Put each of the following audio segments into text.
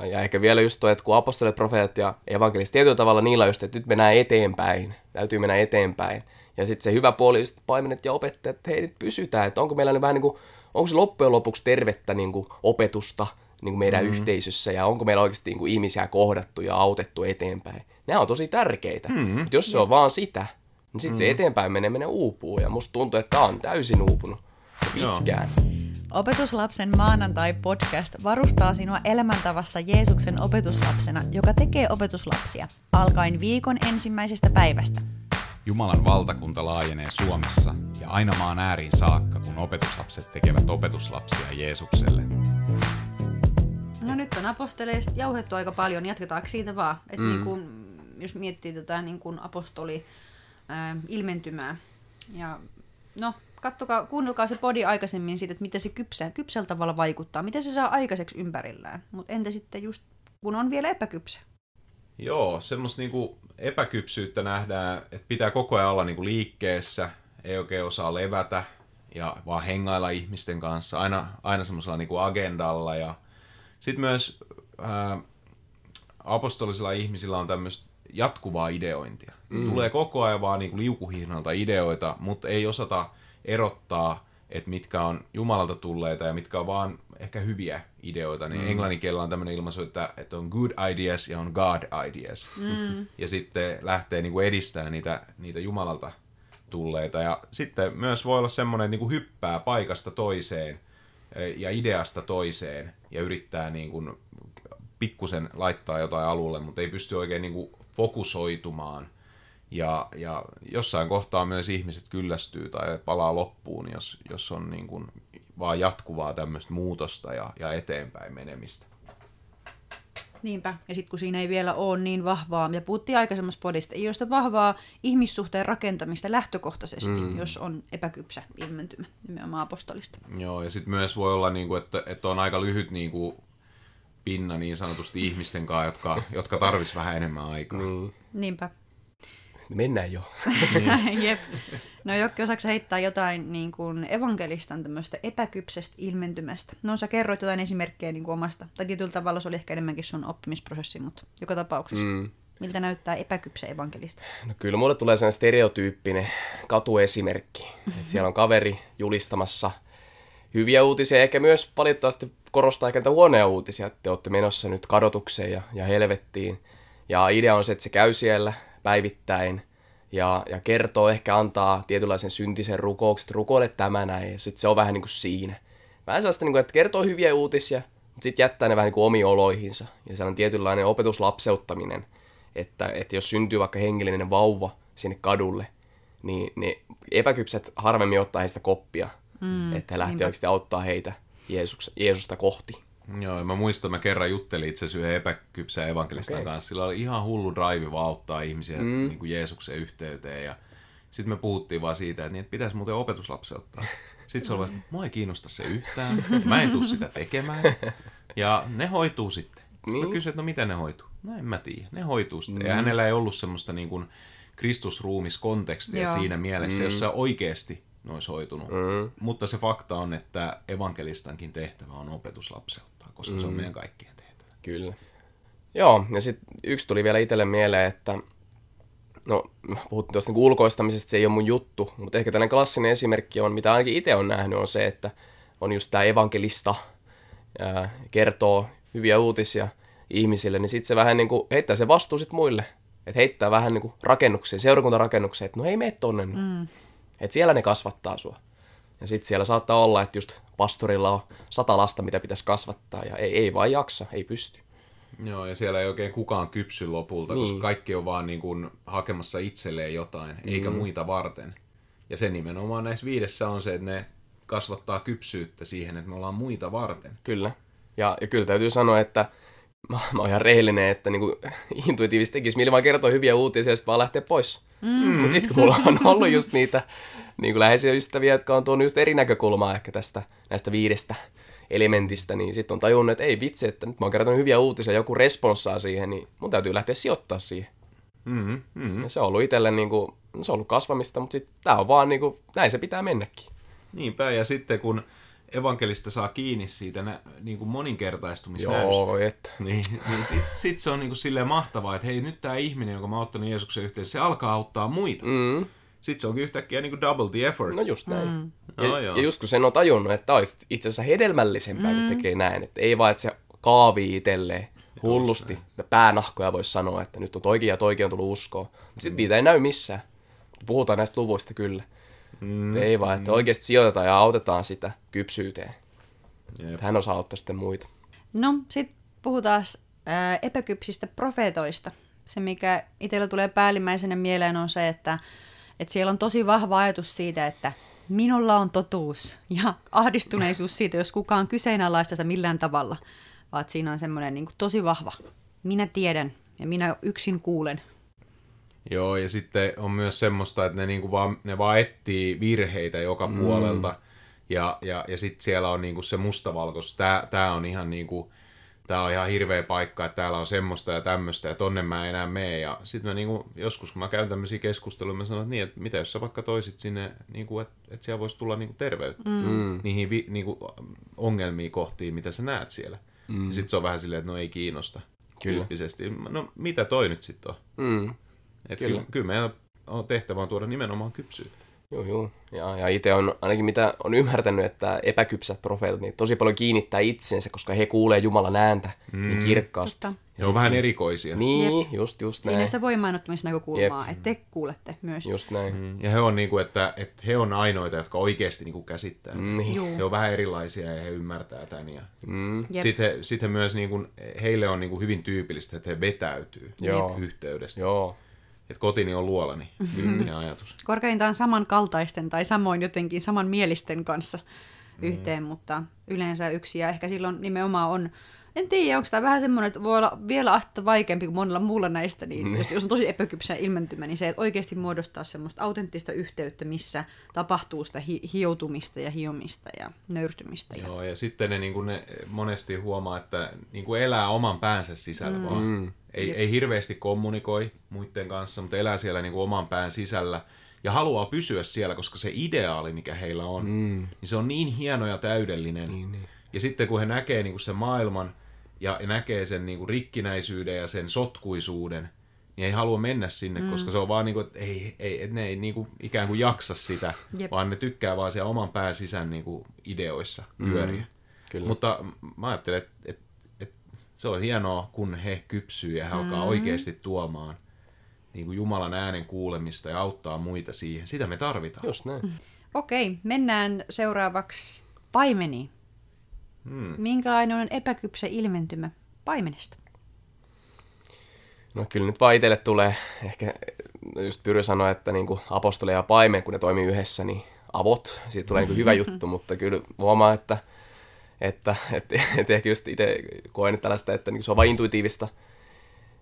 Ja, ja ehkä vielä just tuo, että kun apostolit, profeetat ja evankelistit tietyllä tavalla niillä on just, että nyt mennään eteenpäin, täytyy mennä eteenpäin. Ja sitten se hyvä puoli just paimenet ja opettajat, että hei nyt pysytään, että onko meillä nyt vähän niin kuin, onko se loppujen lopuksi tervettä niin kuin opetusta niin kuin meidän mm. yhteisössä ja onko meillä oikeasti niin kuin ihmisiä kohdattu ja autettu eteenpäin. Nämä on tosi tärkeitä, mm. mutta jos se on vaan sitä, niin sitten mm. se eteenpäin meneminen uupuu ja musta tuntuu, että tämä on täysin uupunut pitkään. Joo. Opetuslapsen maanantai-podcast varustaa sinua elämäntavassa Jeesuksen opetuslapsena, joka tekee opetuslapsia, alkaen viikon ensimmäisestä päivästä. Jumalan valtakunta laajenee Suomessa ja aina maan ääriin saakka, kun opetuslapset tekevät opetuslapsia Jeesukselle. No nyt on aposteleista jauhettu aika paljon, jatketaanko siitä vaan? Et mm. niin kun, jos miettii tätä niin kun apostoli ää, ilmentymää. Ja no, kattokaa, kuunnelkaa se podi aikaisemmin siitä, että miten se kypsä, kypsällä tavalla vaikuttaa, miten se saa aikaiseksi ympärillään. Mutta entä sitten just, kun on vielä epäkypsä? Joo, semmoista niinku epäkypsyyttä nähdään, että pitää koko ajan olla niinku liikkeessä, ei oikein osaa levätä ja vaan hengailla ihmisten kanssa, aina, aina semmoisella niinku agendalla. Ja sitten myös ää, apostolisilla ihmisillä on tämmöistä jatkuvaa ideointia. Mm. Tulee koko ajan vaan niinku liukuhihnalta ideoita, mutta ei osata erottaa, että mitkä on Jumalalta tulleita ja mitkä on vaan ehkä hyviä ideoita, niin mm. englannin kielellä on tämmöinen ilmaisu, että, että on good ideas ja on God ideas. Mm. Ja sitten lähtee niin kuin edistämään niitä, niitä Jumalalta tulleita. Ja sitten myös voi olla semmoinen, että niin kuin hyppää paikasta toiseen eh, ja ideasta toiseen ja yrittää niin kuin pikkusen laittaa jotain alulle, mutta ei pysty oikein niin kuin fokusoitumaan – ja, ja jossain kohtaa myös ihmiset kyllästyy tai palaa loppuun, jos, jos on niin kuin vaan jatkuvaa tämmöistä muutosta ja, ja eteenpäin menemistä. Niinpä. Ja sitten kun siinä ei vielä ole niin vahvaa, ja puhuttiin aikaisemmassa podista, ei ole sitä vahvaa ihmissuhteen rakentamista lähtökohtaisesti, mm. jos on epäkypsä ilmentymä nimenomaan apostolista. Joo, ja sitten myös voi olla, niin kuin, että, että on aika lyhyt niin kuin, pinna niin sanotusti ihmisten kanssa, jotka, jotka tarvitsisivat vähän enemmän aikaa. Mm. Niinpä. Mennään jo. Jep. No Jokki, osaako heittää jotain niin kuin evankelistan tämmöistä epäkypsestä ilmentymästä? No sä kerroit jotain esimerkkejä niin kuin omasta, tai tietyllä tavalla se oli ehkä enemmänkin sun oppimisprosessi, mutta joka tapauksessa. Mm. Miltä näyttää epäkypsä evankelista? No kyllä mulle tulee sellainen stereotyyppinen katuesimerkki. että siellä on kaveri julistamassa hyviä uutisia, eikä myös valitettavasti korostaa ehkä niitä huonoja uutisia, että te olette menossa nyt kadotukseen ja, ja helvettiin. Ja idea on se, että se käy siellä, päivittäin ja, ja kertoo, ehkä antaa tietynlaisen syntisen rukouksen, että rukoile tämä näin, ja sitten se on vähän niin kuin siinä. Vähän sellaista, niin kuin, että kertoo hyviä uutisia, mutta sitten jättää ne vähän niin kuin omiin oloihinsa, ja se on tietynlainen opetuslapseuttaminen, että, että jos syntyy vaikka hengellinen vauva sinne kadulle, niin ne epäkypset harvemmin ottaa heistä koppia, mm, että he lähtee oikeasti auttaa heitä Jeesusta, Jeesusta kohti. Joo, mä muistan, että mä kerran juttelin itse asiassa yhden epäkypsän evankelistan okay. kanssa. Sillä oli ihan hullu drive vaan auttaa ihmisiä mm. niin kuin Jeesuksen yhteyteen. Ja sitten me puhuttiin vaan siitä, että, niin, että pitäisi muuten opetuslapsi ottaa. Sitten se oli että mua ei kiinnosta se yhtään, mä en tule sitä tekemään. Ja ne hoituu sitten. Sitten niin. mä kysyin, että no miten ne hoituu? No en mä tiedä, ne hoituu sitten. Mm. Ja hänellä ei ollut semmoista niin kuin Kristusruumiskontekstia Joo. siinä mielessä, mm. jossa oikeasti ne olisi hoitunut. Mm. Mutta se fakta on, että evankelistankin tehtävä on opetuslapseuttaa, koska mm. se on mm. meidän kaikkien tehtävä. Kyllä. Joo, ja sitten yksi tuli vielä itselle mieleen, että no puhuttiin tuosta niinku ulkoistamisesta, se ei ole mun juttu, mutta ehkä tällainen klassinen esimerkki on, mitä ainakin itse on nähnyt, on se, että on just tämä evankelista, ja kertoo hyviä uutisia ihmisille, niin sitten se vähän niin kuin heittää se vastuu sitten muille. Että heittää vähän niin kuin rakennukseen, seurakuntarakennukseen, että no ei mene tonne. Mm. Että siellä ne kasvattaa sua. Ja sitten siellä saattaa olla, että just pastorilla on sata lasta, mitä pitäisi kasvattaa, ja ei, ei vaan jaksa, ei pysty. Joo, ja siellä ei oikein kukaan kypsy lopulta, niin. koska kaikki on vaan niin kuin hakemassa itselleen jotain, mm. eikä muita varten. Ja se nimenomaan näissä viidessä on se, että ne kasvattaa kypsyyttä siihen, että me ollaan muita varten. Kyllä. Ja, ja kyllä täytyy sanoa, että mä, mä oon ihan rehellinen, että niin kuin, intuitiivisesti tekisi mieli vaan kertoa hyviä uutisia ja sitten vaan lähteä pois. Mm. Mutta sitten kun mulla on ollut just niitä niin kuin läheisiä ystäviä, jotka on tuonut just eri näkökulmaa ehkä tästä näistä viidestä elementistä, niin sitten on tajunnut, että ei vitsi, että nyt mä oon kertonut hyviä uutisia, joku responssaa siihen, niin mun täytyy lähteä sijoittaa siihen. Mm-hmm, mm-hmm. Ja se on ollut itselle niin kuin, se on ollut kasvamista, mutta sitten tämä on vaan niin kuin, näin se pitää mennäkin. Niinpä, ja sitten kun evankelista saa kiinni siitä nä, niin kuin moninkertaistumisnäystä. Joo, että. Niin, niin sit, sit se on niinku silleen mahtavaa, että hei nyt tämä ihminen, jonka mä oon ottanut Jeesuksen yhteen, se alkaa auttaa muita. Mm. Sitten se onkin yhtäkkiä niinku double the effort. No just näin. Mm. Ja, joo. ja just kun sen on tajunnut, että tämä olisi itse asiassa hedelmällisempää, mm. kun tekee näin. Että ei vaan, että se kaavii itselleen hullusti. Ja päänahkoja voisi sanoa, että nyt on toikin ja toikin on tullut uskoon. Mutta sitten niitä ei näy missään. Puhutaan näistä luvuista kyllä. Mm. Ei vaan, että oikeasti sijoitetaan ja autetaan sitä kypsyyteen. Jep. Hän osaa auttaa sitten muita. No, sitten puhutaan ää, epäkypsistä profeetoista. Se, mikä itsellä tulee päällimmäisenä mieleen, on se, että, että siellä on tosi vahva ajatus siitä, että minulla on totuus ja ahdistuneisuus siitä, jos kukaan kyseenalaista sitä millään tavalla. Vaan siinä on semmoinen niin tosi vahva, minä tiedän ja minä yksin kuulen. Joo, ja sitten on myös semmoista, että ne, niinku vaan, ne vaan etsii virheitä joka mm. puolelta. Ja, ja, ja sitten siellä on niinku se mustavalkois. Tää, tää on ihan niinku, tää on ihan hirveä paikka, että täällä on semmoista ja tämmöistä ja tonne mä en enää mene. Ja sitten mä niinku, joskus kun mä käyn tämmöisiä keskusteluja, mä sanon, että niin, että mitä jos sä vaikka toisit sinne, niinku, että, että siellä voisi tulla niinku terveyttä mm. niihin vi, niinku, ongelmiin kohtiin, mitä sä näet siellä. Mm. Ja sitten se on vähän silleen, että no ei kiinnosta. Kyllä. Tyyppisesti. No mitä toi nyt sitten on? Mm. Et Kyllä. kyllä. kyllä meidän on tehtävä on tuoda nimenomaan kypsyyttä. Joo, joo. Ja, ja itse on ainakin mitä on ymmärtänyt, että epäkypsät profeetat niin tosi paljon kiinnittää itsensä, koska he kuulee Jumalan ääntä mm. niin kirkkaasti. Totta. Ne on vähän erikoisia. Niin, just, just Siinä on näin. sitä voimaannuttumisnäkökulmaa, että te kuulette myös. Just näin. Mm. Ja he on, niinku, että, että he on ainoita, jotka oikeasti niinku käsittää. Mm. Niin. Juu. He on vähän erilaisia ja he ymmärtää tämän. Ja... Mm. Jep. Sitten he, sit he myös, niinku, heille on niinku hyvin tyypillistä, että he vetäytyy Joo. yhteydestä. Joo. Että kotini on luolani, tyyppinen ajatus. Korkeintaan samankaltaisten tai samoin jotenkin saman mielisten kanssa Mm. yhteen, mutta yleensä yksi ja ehkä silloin nimenomaan on, en tiedä, onko tämä vähän semmoinen, että voi olla vielä astetta vaikeampi kuin monella muulla näistä, niin jos, jos on tosi epäkypsä ilmentymä, niin se, että oikeasti muodostaa semmoista autenttista yhteyttä, missä tapahtuu sitä hi- hioutumista ja hiomista ja nöyrtymistä. Ja... Joo, ja sitten ne, niin ne monesti huomaa, että niin kuin elää oman päänsä sisällä mm. vaan. Ei, ei hirveästi kommunikoi muiden kanssa, mutta elää siellä niin kuin oman pään sisällä ja haluaa pysyä siellä, koska se ideaali, mikä heillä on, mm. niin se on niin hieno ja täydellinen. Niin, niin. Ja sitten kun he näkee niin kuin sen maailman ja, ja näkee sen niin kuin rikkinäisyyden ja sen sotkuisuuden, niin ei halua mennä sinne, mm. koska se on vaan niin kuin, että ei, ei, että ne ei niin kuin ikään kuin jaksa sitä, Jep. vaan ne tykkää vaan siellä oman pään sisän niin kuin ideoissa pyöriä. Kyllä. Mutta mä ajattelen, että, että, että se on hienoa, kun he kypsyy ja he alkaa oikeasti tuomaan niin kuin Jumalan äänen kuulemista ja auttaa muita siihen. Sitä me tarvitaan. Just näin. Okei, mennään seuraavaksi paimeniin. Hmm. Minkälainen on epäkypsä ilmentymä paimenesta? No kyllä nyt vaan itselle tulee, ehkä just Pyry sanoi, että niin apostoli ja paimen, kun ne toimii yhdessä, niin avot, siitä tulee niin hyvä juttu, mutta kyllä huomaa, että, että, että, että ehkä just itse koen tällaista, että niin se on vain intuitiivista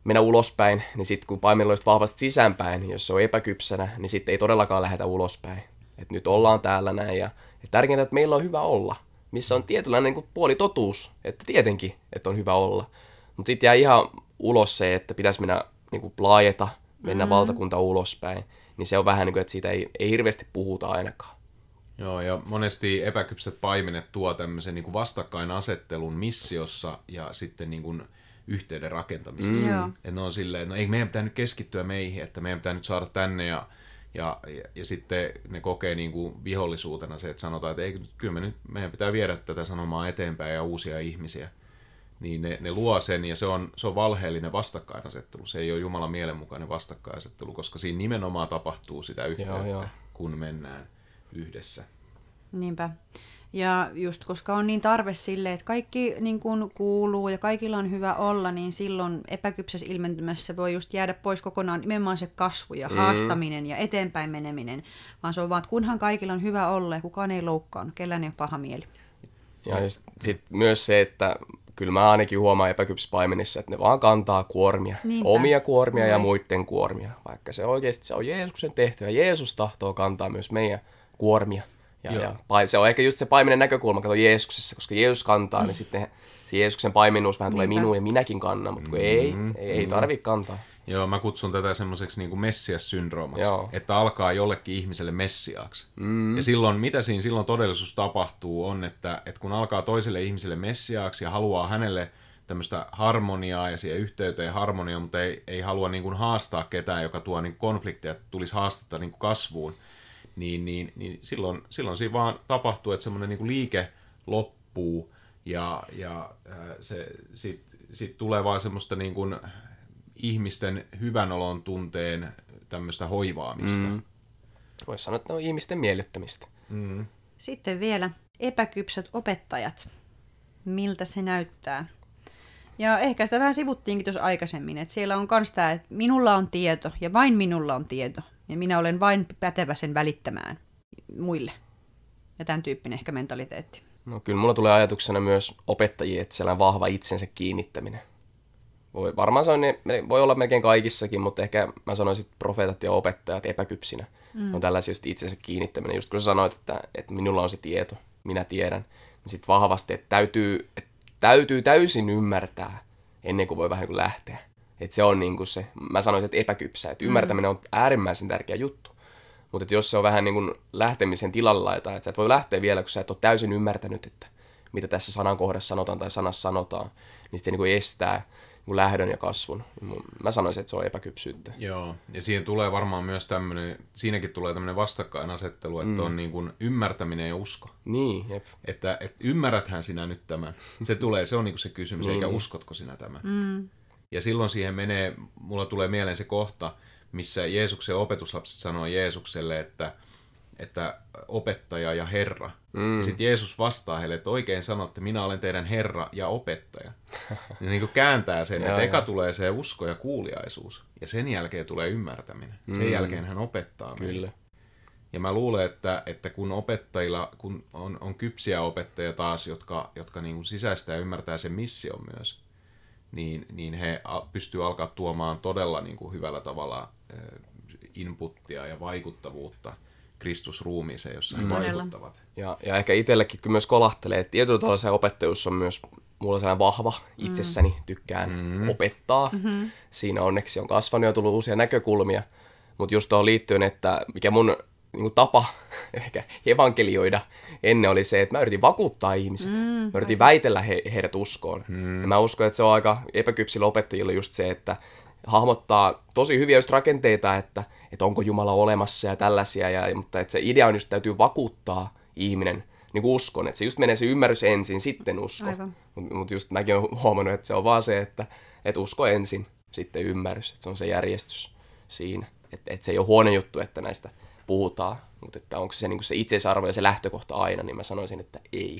mennä ulospäin, niin sitten kun paimenilla olisi vahvasti sisäänpäin, niin jos se on epäkypsänä, niin sitten ei todellakaan lähdetä ulospäin. Että nyt ollaan täällä näin ja, ja tärkeintä, että meillä on hyvä olla, missä on tietynlainen niin puoli totuus, että tietenkin, että on hyvä olla. Mutta sitten jää ihan ulos se, että pitäisi mennä niin kuin laajeta, mennä mm. valtakunta ulospäin, niin se on vähän niin kuin, että siitä ei, ei hirveästi puhuta ainakaan. Joo, ja monesti epäkypsät paimenet tuo tämmöisen niin kuin vastakkainasettelun missiossa ja sitten niin kuin yhteyden rakentamisessa. Mm. Että ne on silleen, että no ei meidän pitää nyt keskittyä meihin, että meidän pitää nyt saada tänne ja, ja, ja, ja sitten ne kokee niin kuin vihollisuutena se, että sanotaan, että ei, kyllä me nyt, meidän pitää viedä tätä sanomaa eteenpäin ja uusia ihmisiä. Niin ne, ne luo sen ja se on, se on valheellinen vastakkainasettelu. Se ei ole Jumalan mielenmukainen vastakkainasettelu, koska siinä nimenomaan tapahtuu sitä yhteyttä, Joo, joo. kun mennään yhdessä. Niinpä. Ja just koska on niin tarve sille, että kaikki niin kun kuuluu ja kaikilla on hyvä olla, niin silloin epäkypsässä ilmentymässä voi just jäädä pois kokonaan nimenomaan se kasvu ja haastaminen ja eteenpäin meneminen. Vaan se on vaan, että kunhan kaikilla on hyvä olla ja kukaan ei loukkaan, kellään ei ole paha mieli. Ja sitten sit myös se, että kyllä mä ainakin huomaan epäkypspaimenissa, että ne vaan kantaa kuormia. Niinpä. Omia kuormia ja Näin. muiden kuormia. Vaikka se oikeasti se on Jeesuksen tehtävä. Jeesus tahtoo kantaa myös meidän kuormia. Ja, ja pai- se on ehkä just se paimenen näkökulma, kato Jeesuksessa, koska Jeesus kantaa, niin sitten se Jeesuksen paimenuus vähän tulee Niinpä. minuun ja minäkin kannan, mutta kun ei, ei, ei tarvitse kantaa. Joo, mä kutsun tätä semmoiseksi niin messias-syndroomaksi, Joo. että alkaa jollekin ihmiselle messiaaksi. Mm. Ja silloin, mitä siinä silloin todellisuus tapahtuu, on, että, että kun alkaa toiselle ihmiselle messiaaksi ja haluaa hänelle tämmöistä harmoniaa ja siihen yhteyteen harmoniaa, mutta ei, ei halua niin kuin haastaa ketään, joka tuo niin konflikteja, tulisi haastetta niin kuin kasvuun, niin, niin, niin silloin, silloin siinä vaan tapahtuu, että semmoinen niin kuin liike loppuu ja, ja äh, se sit, sit tulee vaan semmoista niin kuin ihmisten hyvänolon tunteen tämmöistä hoivaamista. Mm. Voisi sanoa, että ne on ihmisten miellyttämistä. Sitten vielä epäkypsät opettajat. Miltä se näyttää? Ja ehkä sitä vähän sivuttiinkin tuossa aikaisemmin, että siellä on myös tämä, että minulla on tieto ja vain minulla on tieto. Ja minä olen vain pätevä sen välittämään muille. Ja tämän tyyppinen ehkä mentaliteetti. No kyllä mulla tulee ajatuksena myös opettajia, että siellä on vahva itsensä kiinnittäminen. Voi, varmaan se on, me- voi olla melkein kaikissakin, mutta ehkä mä sanoisin, että profeetat ja opettajat epäkypsinä mm. on tällaisia just itsensä kiinnittäminen. Just kun sä sanoit, että, että minulla on se tieto, minä tiedän, niin sitten vahvasti, että täytyy, että täytyy täysin ymmärtää ennen kuin voi vähän niin kuin lähteä. Että se on niin kuin se, mä sanoisin, että epäkypsä, että ymmärtäminen on äärimmäisen tärkeä juttu. Mutta että jos se on vähän niin kuin lähtemisen tilalla, että että sä et voi lähteä vielä, kun sä et ole täysin ymmärtänyt, että mitä tässä sanan kohdassa sanotaan tai sanassa sanotaan, niin se niin kuin estää niin kuin lähdön ja kasvun. Mä sanoisin, että se on epäkypsyyttä. Joo, ja siihen tulee varmaan myös tämmöinen, siinäkin tulee tämmöinen vastakkainasettelu, että mm. on niin kuin ymmärtäminen ja usko. Niin, jep. Että, että ymmärräthän sinä nyt tämän. Se tulee, se on niin kuin se kysymys, eikä uskotko sinä tämän. Mm. Ja silloin siihen menee, mulla tulee mieleen se kohta, missä Jeesuksen opetuslapset sanoo Jeesukselle, että, että opettaja ja herra. Mm. Sitten Jeesus vastaa heille, että oikein sanotte, minä olen teidän herra ja opettaja. Ja niin kuin kääntää sen, että eka tulee se usko ja kuuliaisuus, ja sen jälkeen tulee ymmärtäminen. Sen jälkeen hän opettaa meille. Ja mä luulen, että, että kun opettajilla, kun on, on kypsiä opettajia taas, jotka, jotka niin kuin sisäistää ja ymmärtää sen mission myös, niin, niin he pystyy alkaa tuomaan todella niin kuin hyvällä tavalla inputtia ja vaikuttavuutta Kristusruumiiseen, jossa he Todella. vaikuttavat. Ja, ja ehkä itsellekin kyllä myös kolahtelee, että tietyllä tavalla se opettajuus on myös mulla sellainen vahva itsessäni, tykkään mm. opettaa. Mm-hmm. Siinä onneksi on kasvanut ja tullut uusia näkökulmia, mutta just tuohon liittyen, että mikä mun niin kuin tapa ehkä evankelioida ennen oli se, että mä yritin vakuuttaa ihmiset. Mm, mä yritin väitellä he, heidät uskoon. Mm. Ja mä uskon, että se on aika epäkypsillä opettajilla just se, että hahmottaa tosi hyviä just rakenteita, että, että onko Jumala olemassa ja tällaisia, ja, mutta että se idea on just, että täytyy vakuuttaa ihminen niin kuin uskon, että se just menee se ymmärrys ensin, sitten usko. Mutta mut just mäkin olen huomannut, että se on vaan se, että, että usko ensin, sitten ymmärrys, että se on se järjestys siinä. Että, että se ei ole huono juttu, että näistä puhutaan, mutta että onko se, niin se itseisarvo ja se lähtökohta aina, niin mä sanoisin, että ei.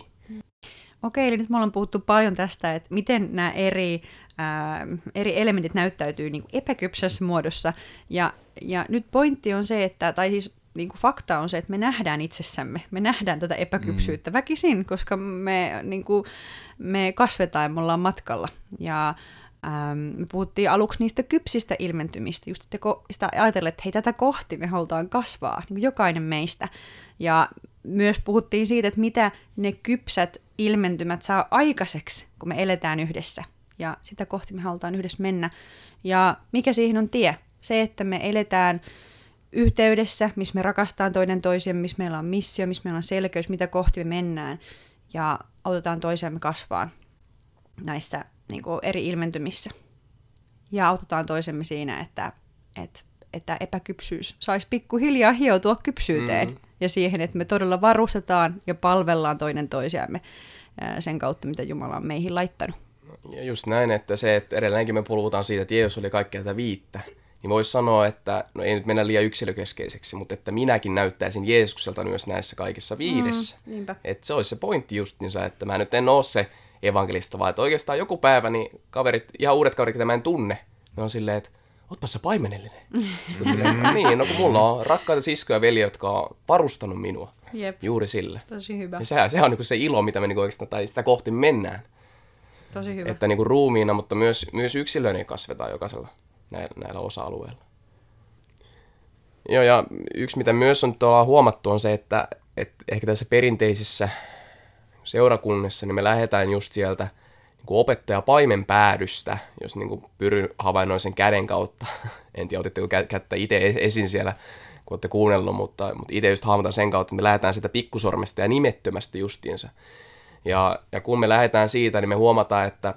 Okei, eli nyt me ollaan puhuttu paljon tästä, että miten nämä eri, ää, eri elementit näyttäytyy niin kuin epäkypsässä muodossa. Ja, ja nyt pointti on se, että, tai siis niin kuin fakta on se, että me nähdään itsessämme, me nähdään tätä epäkypsyyttä mm. väkisin, koska me, niin kuin, me kasvetaan ja me ollaan matkalla. Ja ähm, me puhuttiin aluksi niistä kypsistä ilmentymistä, just sitä, ko- sitä ajatella, että hei, tätä kohti me halutaan kasvaa, niin kuin jokainen meistä. Ja myös puhuttiin siitä, että mitä ne kypsät ilmentymät saa aikaiseksi, kun me eletään yhdessä. Ja sitä kohti me halutaan yhdessä mennä. Ja mikä siihen on tie? Se, että me eletään yhteydessä, missä me rakastaan toinen toisiaan, missä meillä on missio, missä meillä on selkeys, mitä kohti me mennään. Ja autetaan toisiamme kasvaan näissä niin kuin eri ilmentymissä. Ja autetaan toisemme siinä, että, että, että epäkypsyys saisi pikkuhiljaa hioutua kypsyyteen. Mm. Ja siihen, että me todella varustetaan ja palvellaan toinen toisiamme sen kautta, mitä Jumala on meihin laittanut. Ja just näin, että se, että edelleenkin me puhutaan siitä, että Jeesus oli kaikkea tätä viittä, niin voisi sanoa, että, no ei nyt mennä liian yksilökeskeiseksi, mutta että minäkin näyttäisin Jeesukselta myös näissä kaikissa viidessä. Mm, niinpä. että se olisi se pointti justiinsa, että mä nyt en ole se evankelista, vaan että oikeastaan joku päivä niin kaverit, ihan uudet kaverit, ketä mä en tunne, ne on silleen, että ootpas sä paimenellinen. Sitten silleen, niin, no kun mulla on rakkaita siskoja ja veljiä, jotka on varustanut minua Jep. juuri sille. Tosi hyvä. Ja sehän, sehän on niin se ilo, mitä me niin oikeastaan, tai sitä kohti mennään. Tosi hyvä. Että niin kuin ruumiina, mutta myös, myös yksilöinä kasvetaan jokaisella näillä, näillä osa-alueilla. Joo, ja yksi mitä myös on huomattu on se, että, että ehkä tässä perinteisissä seurakunnissa niin me lähdetään just sieltä niin kuin opettaja paimen päädystä, jos niin kuin pyrin havainnoin sen käden kautta. en tiedä, otitteko kättä itse esiin siellä, kun olette kuunnellut, mutta, mutta itse just hahmotan sen kautta, että me lähdetään sitä pikkusormesta ja nimettömästi justiinsa. Ja, ja kun me lähdetään siitä, niin me huomataan, että,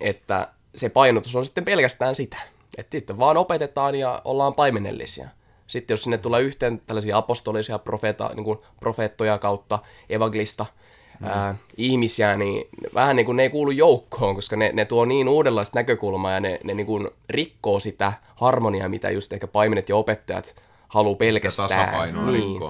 että se painotus on sitten pelkästään sitä. Että sitten vaan opetetaan ja ollaan paimenellisia. Sitten jos sinne tulee yhteen tällaisia apostolisia profeeta, niin kuin profeettoja kautta evangelista mm. ää, ihmisiä, niin vähän niin kuin ne ei kuulu joukkoon, koska ne, ne tuo niin uudenlaista näkökulmaa ja ne, ne niin kuin rikkoo sitä harmoniaa, mitä just ehkä paimenet ja opettajat haluaa pelkästään. Sitä tasapainoa niin.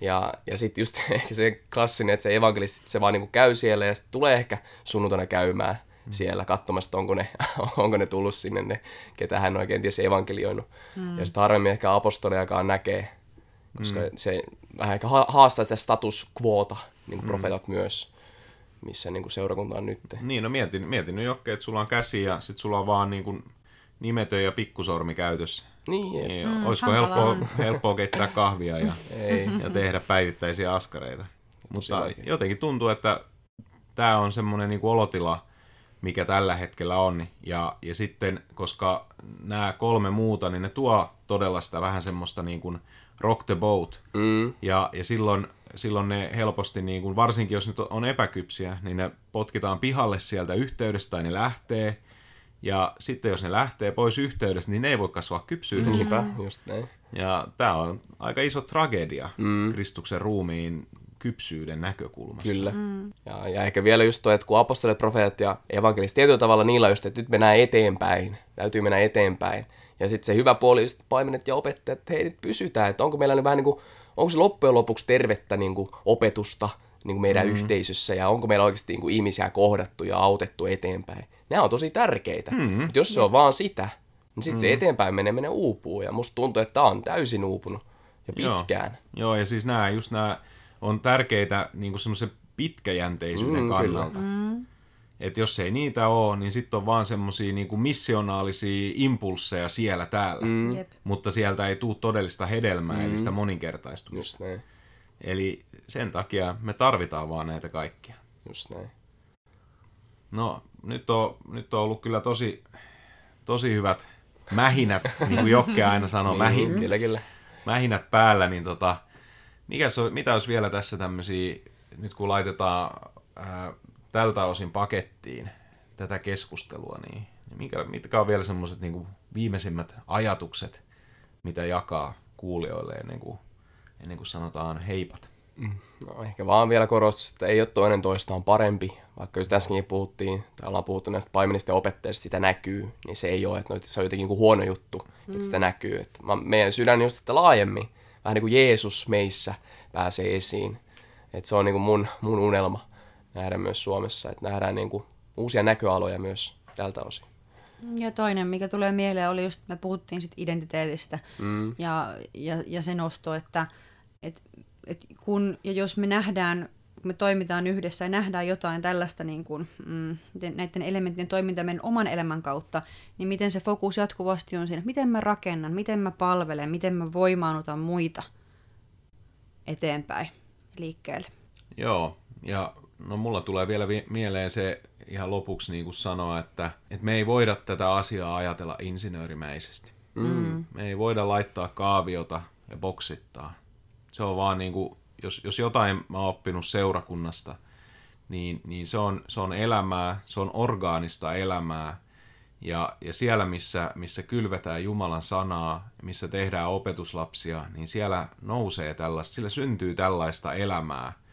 Ja, ja sitten just ehkä se klassinen, että se evankelisti se vaan niin kuin käy siellä ja sitten tulee ehkä sunnuntaina käymään mm. siellä katsomassa, onko ne, onko ne tullut sinne, ne, ketä hän oikein ties evankelioinut. Mm. Ja sitten harvemmin ehkä apostoliakaan näkee, koska mm. se vähän ehkä haastaa sitä status quota, niin kuin mm. profeetat myös, missä niin kuin seurakunta on nyt. Niin, no mietin, mietin nyt Jokke, että sulla on käsi ja sitten sulla on vaan niin kuin nimetön ja pikkusormi käytössä. Niin, niin mm, olisiko helppoa, helppoa keittää kahvia ja, Ei. ja tehdä päivittäisiä askareita. Mutta jotenkin tuntuu, että tämä on semmoinen niin olotila, mikä tällä hetkellä on. Ja, ja sitten, koska nämä kolme muuta, niin ne tuo todella sitä vähän semmoista niin kuin rock the boat. Mm. Ja, ja silloin, silloin ne helposti, niin kuin, varsinkin jos nyt on epäkypsiä, niin ne potkitaan pihalle sieltä yhteydestä tai ne lähtee. Ja sitten jos ne lähtee pois yhteydestä, niin ne ei voi kasvaa kypsyydessä. Niinpä, just näin. Ja tämä on aika iso tragedia mm. Kristuksen ruumiin kypsyyden näkökulmasta. Kyllä. Mm. Ja, ja ehkä vielä just tuo, että kun apostolit, profeetat ja evankelistit tietyllä tavalla niillä just, että nyt mennään eteenpäin, täytyy mennä eteenpäin. Ja sitten se hyvä puoli just paimenet ja opettajat, että hei nyt pysytään, että onko meillä nyt vähän niin kuin, onko se loppujen lopuksi tervettä niin kuin opetusta niin kuin meidän mm. yhteisössä ja onko meillä oikeasti niin kuin ihmisiä kohdattu ja autettu eteenpäin. Nämä on tosi tärkeitä, mm. mutta jos se on vaan sitä, niin sitten mm. se eteenpäin meneminen uupuu ja musta tuntuu, että tämä on täysin uupunut ja pitkään. Joo, Joo ja siis nämä, just nämä on tärkeitä niin semmoisen pitkäjänteisyyden mm, kannalta. Mm. Että jos ei niitä ole, niin sitten on vaan semmoisia niin missionaalisia impulseja siellä täällä. Mm. Mutta sieltä ei tule todellista hedelmää, mm. eli sitä moninkertaistumista. Eli sen takia me tarvitaan vaan näitä kaikkia. Just näin. No, nyt on, nyt on ollut kyllä tosi, tosi hyvät mähinät, niin kuin Jokke aina sanoo, niin, mähin, kyllä, kyllä. mähinät päällä, niin tota, mikä se, mitä olisi vielä tässä tämmöisiä, nyt kun laitetaan ää, tältä osin pakettiin tätä keskustelua, niin, niin mikä, mitkä on vielä semmoiset niin viimeisimmät ajatukset, mitä jakaa kuulijoille ennen kuin, ennen kuin sanotaan heipat? Mm. No, ehkä vaan vielä korostus, että ei ole toinen toistaan parempi, vaikka jos tässäkin puhuttiin, tai ollaan puhuttu näistä paimenista ja opettajista, sitä näkyy, niin se ei ole, että se on jotenkin kuin huono juttu, mm. että sitä näkyy. Että meidän sydän just että laajemmin, vähän niin kuin Jeesus meissä pääsee esiin. Että se on niin kuin mun, mun unelma nähdä myös Suomessa, että nähdään niin kuin uusia näköaloja myös tältä osin. Ja toinen, mikä tulee mieleen, oli just, me puhuttiin sit identiteetistä mm. ja, ja, ja se nosto, että et, et kun ja jos me nähdään, kun me toimitaan yhdessä ja nähdään jotain tällaista niin kuin, mm, näiden elementtien toimintaa meidän oman elämän kautta, niin miten se fokus jatkuvasti on siinä, miten mä rakennan, miten mä palvelen, miten mä voimaanotan muita eteenpäin liikkeelle. Joo, ja no mulla tulee vielä mieleen se ihan lopuksi niin kuin sanoa, että, että me ei voida tätä asiaa ajatella insinöörimäisesti. Mm. Me ei voida laittaa kaaviota ja boksittaa. Se on vaan niin kuin, jos, jos jotain mä oon oppinut seurakunnasta, niin, niin se, on, se on elämää, se on orgaanista elämää. Ja, ja siellä, missä, missä kylvetään Jumalan sanaa, missä tehdään opetuslapsia, niin siellä nousee tällaista, sillä syntyy tällaista elämää –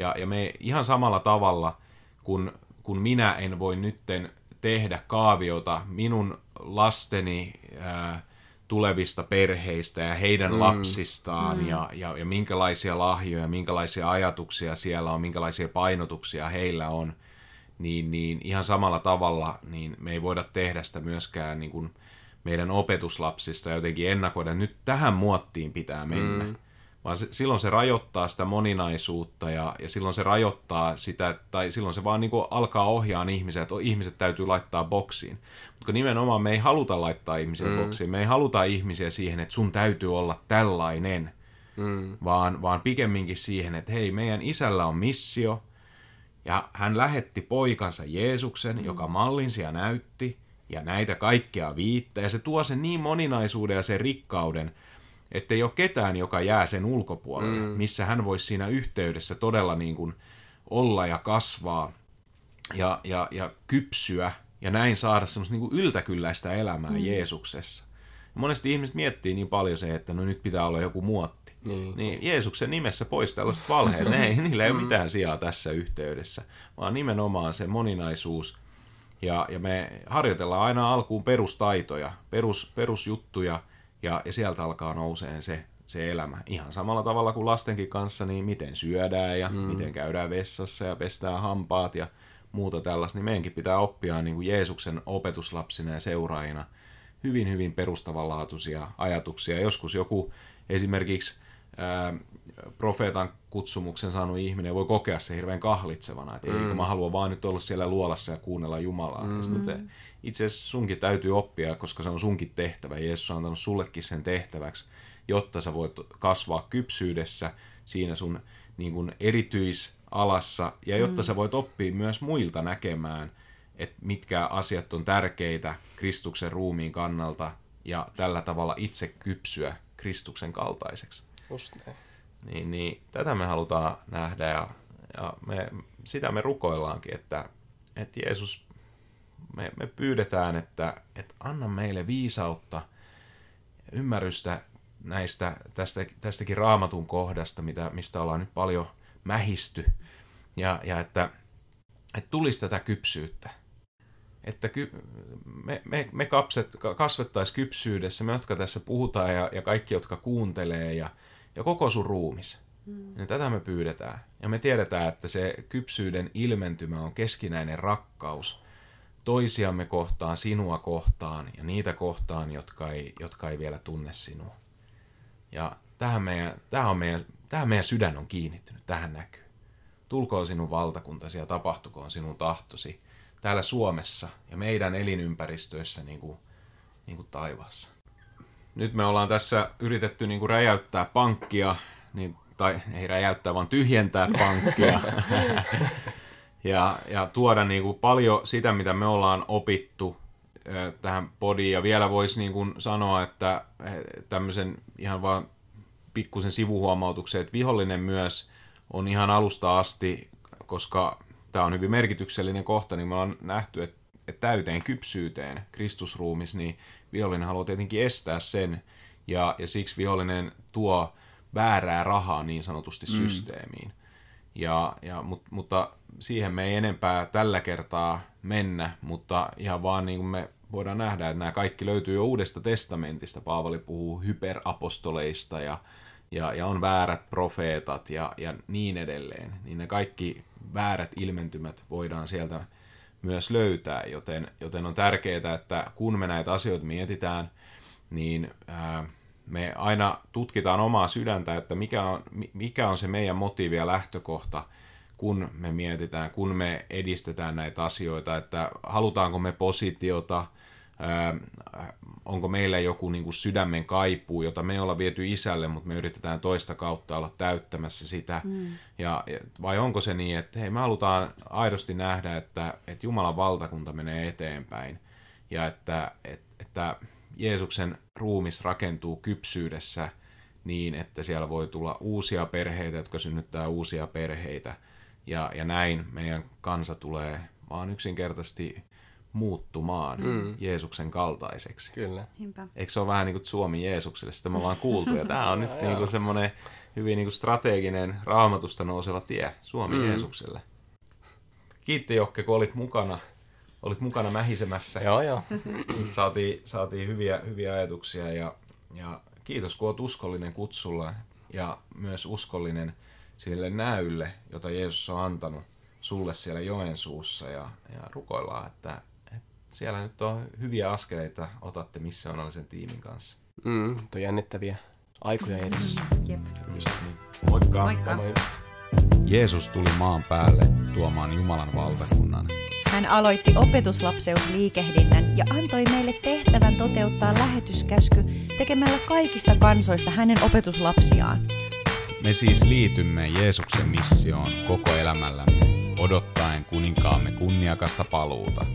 ja, ja me ihan samalla tavalla, kun, kun minä en voi nytten tehdä kaaviota minun lasteni ää, tulevista perheistä ja heidän mm. lapsistaan mm. Ja, ja, ja minkälaisia lahjoja, minkälaisia ajatuksia siellä on, minkälaisia painotuksia heillä on, niin, niin ihan samalla tavalla niin me ei voida tehdä sitä myöskään niin kuin meidän opetuslapsista jotenkin ennakoida, nyt tähän muottiin pitää mennä. Mm vaan se, silloin se rajoittaa sitä moninaisuutta ja, ja silloin se rajoittaa sitä, tai silloin se vaan niin kuin alkaa ohjaa ihmisiä, että ihmiset täytyy laittaa boksiin. Mutta nimenomaan me ei haluta laittaa ihmisiä mm. boksiin, me ei haluta ihmisiä siihen, että sun täytyy olla tällainen, mm. vaan, vaan pikemminkin siihen, että hei, meidän isällä on missio, ja hän lähetti poikansa Jeesuksen, mm. joka mallinsia näytti, ja näitä kaikkea viittä, ja se tuo sen niin moninaisuuden ja sen rikkauden, että ei ole ketään, joka jää sen ulkopuolelle, mm. missä hän voisi siinä yhteydessä todella niin kuin olla ja kasvaa ja, ja, ja kypsyä ja näin saada semmoista niin kuin yltäkylläistä elämää mm. Jeesuksessa. Ja monesti ihmiset miettii niin paljon se, että no nyt pitää olla joku muotti. Niin. niin Jeesuksen nimessä pois tällaiset valheet, ne ei, niillä ei ole mm. mitään sijaa tässä yhteydessä, vaan nimenomaan se moninaisuus. Ja, ja me harjoitellaan aina alkuun perustaitoja, perus, perusjuttuja, ja, ja sieltä alkaa nouseen se, se elämä. Ihan samalla tavalla kuin lastenkin kanssa, niin miten syödään ja mm. miten käydään vessassa ja pestään hampaat ja muuta tällaista, niin meidänkin pitää oppia niin kuin Jeesuksen opetuslapsina ja seuraajina hyvin, hyvin perustavanlaatuisia ajatuksia. Joskus joku esimerkiksi ää, profeetan kutsumuksen saanut ihminen voi kokea se hirveän kahlitsevana, että mm. eikö mä haluan vaan nyt olla siellä luolassa ja kuunnella Jumalaa. Mm. Mutta itse asiassa sunkin täytyy oppia, koska se on sunkin tehtävä. Jeesus on antanut sullekin sen tehtäväksi, jotta sä voit kasvaa kypsyydessä siinä sun niin kuin erityisalassa ja jotta mm. sä voit oppia myös muilta näkemään, että mitkä asiat on tärkeitä Kristuksen ruumiin kannalta ja tällä tavalla itse kypsyä Kristuksen kaltaiseksi. Just näin. Niin, niin tätä me halutaan nähdä ja, ja me, sitä me rukoillaankin, että, että Jeesus, me, me pyydetään, että, että anna meille viisautta ja ymmärrystä näistä, tästä, tästäkin raamatun kohdasta, mitä, mistä ollaan nyt paljon mähisty, ja, ja että, että tulisi tätä kypsyyttä. Että ky, me, me, me kapset, kasvettaisiin kypsyydessä, me jotka tässä puhutaan ja, ja kaikki, jotka kuuntelee ja, ja koko sun ruumis. Mm. Ja tätä me pyydetään. Ja me tiedetään, että se kypsyyden ilmentymä on keskinäinen rakkaus toisiamme kohtaan, sinua kohtaan ja niitä kohtaan, jotka ei, jotka ei vielä tunne sinua. Ja tähän meidän, tähän, on meidän, tähän meidän sydän on kiinnittynyt, tähän näkyy. Tulkoon sinun valtakuntasi ja tapahtukoon sinun tahtosi täällä Suomessa ja meidän elinympäristöissä niin kuin, niin kuin taivaassa. Nyt me ollaan tässä yritetty niin kuin räjäyttää pankkia, niin, tai ei räjäyttää, vaan tyhjentää pankkia. ja, ja tuoda niin kuin paljon sitä, mitä me ollaan opittu tähän podiin. Ja vielä voisi niin kuin sanoa, että tämmöisen ihan vaan pikkusen sivuhuomautuksen, että vihollinen myös on ihan alusta asti, koska tämä on hyvin merkityksellinen kohta, niin me on nähty, että täyteen kypsyyteen Kristusruumis, niin vihollinen haluaa tietenkin estää sen, ja, ja siksi vihollinen tuo väärää rahaa niin sanotusti mm. systeemiin. Ja, ja, mut, mutta siihen me ei enempää tällä kertaa mennä, mutta ihan vaan niin kuin me voidaan nähdä, että nämä kaikki löytyy jo Uudesta testamentista. Paavali puhuu hyperapostoleista ja, ja, ja on väärät profeetat ja, ja niin edelleen. Niin ne kaikki väärät ilmentymät voidaan sieltä myös löytää, joten, joten on tärkeää, että kun me näitä asioita mietitään, niin ää, me aina tutkitaan omaa sydäntä, että mikä on, mikä on se meidän motiivi ja lähtökohta, kun me mietitään, kun me edistetään näitä asioita, että halutaanko me positiota, onko meillä joku niin kuin sydämen kaipuu, jota me ollaan viety isälle, mutta me yritetään toista kautta olla täyttämässä sitä. Mm. Ja, vai onko se niin, että hei, me halutaan aidosti nähdä, että, että Jumalan valtakunta menee eteenpäin ja että, että, että Jeesuksen ruumis rakentuu kypsyydessä niin, että siellä voi tulla uusia perheitä, jotka synnyttää uusia perheitä. Ja, ja näin meidän kansa tulee vaan yksinkertaisesti muuttumaan mm. Jeesuksen kaltaiseksi. Kyllä. Niinpä. Eikö se ole vähän niin kuin Suomi Jeesukselle, sitä me ollaan kuultu, ja tämä on nyt niin kuin semmoinen hyvin niin kuin strateginen raamatusta nouseva tie Suomi mm. Jeesukselle. Kiitti Jokke, kun olit mukana, olit mukana mähisemässä. Joo, joo. Saatiin, saatiin hyviä, hyviä ajatuksia, ja, ja kiitos kun olet uskollinen kutsulla, ja myös uskollinen sille näylle, jota Jeesus on antanut sulle siellä Joensuussa, ja, ja rukoillaan, että siellä nyt on hyviä askeleita otatte missionaalisen tiimin kanssa. Mm, on jännittäviä aikoja edessä. Jep. Niin. Moikka! Moikka. Moi. Jeesus tuli maan päälle tuomaan Jumalan valtakunnan. Hän aloitti opetuslapseusliikehdinnän ja antoi meille tehtävän toteuttaa lähetyskäsky tekemällä kaikista kansoista hänen opetuslapsiaan. Me siis liitymme Jeesuksen missioon koko elämällämme, odottaen kuninkaamme kunniakasta paluuta.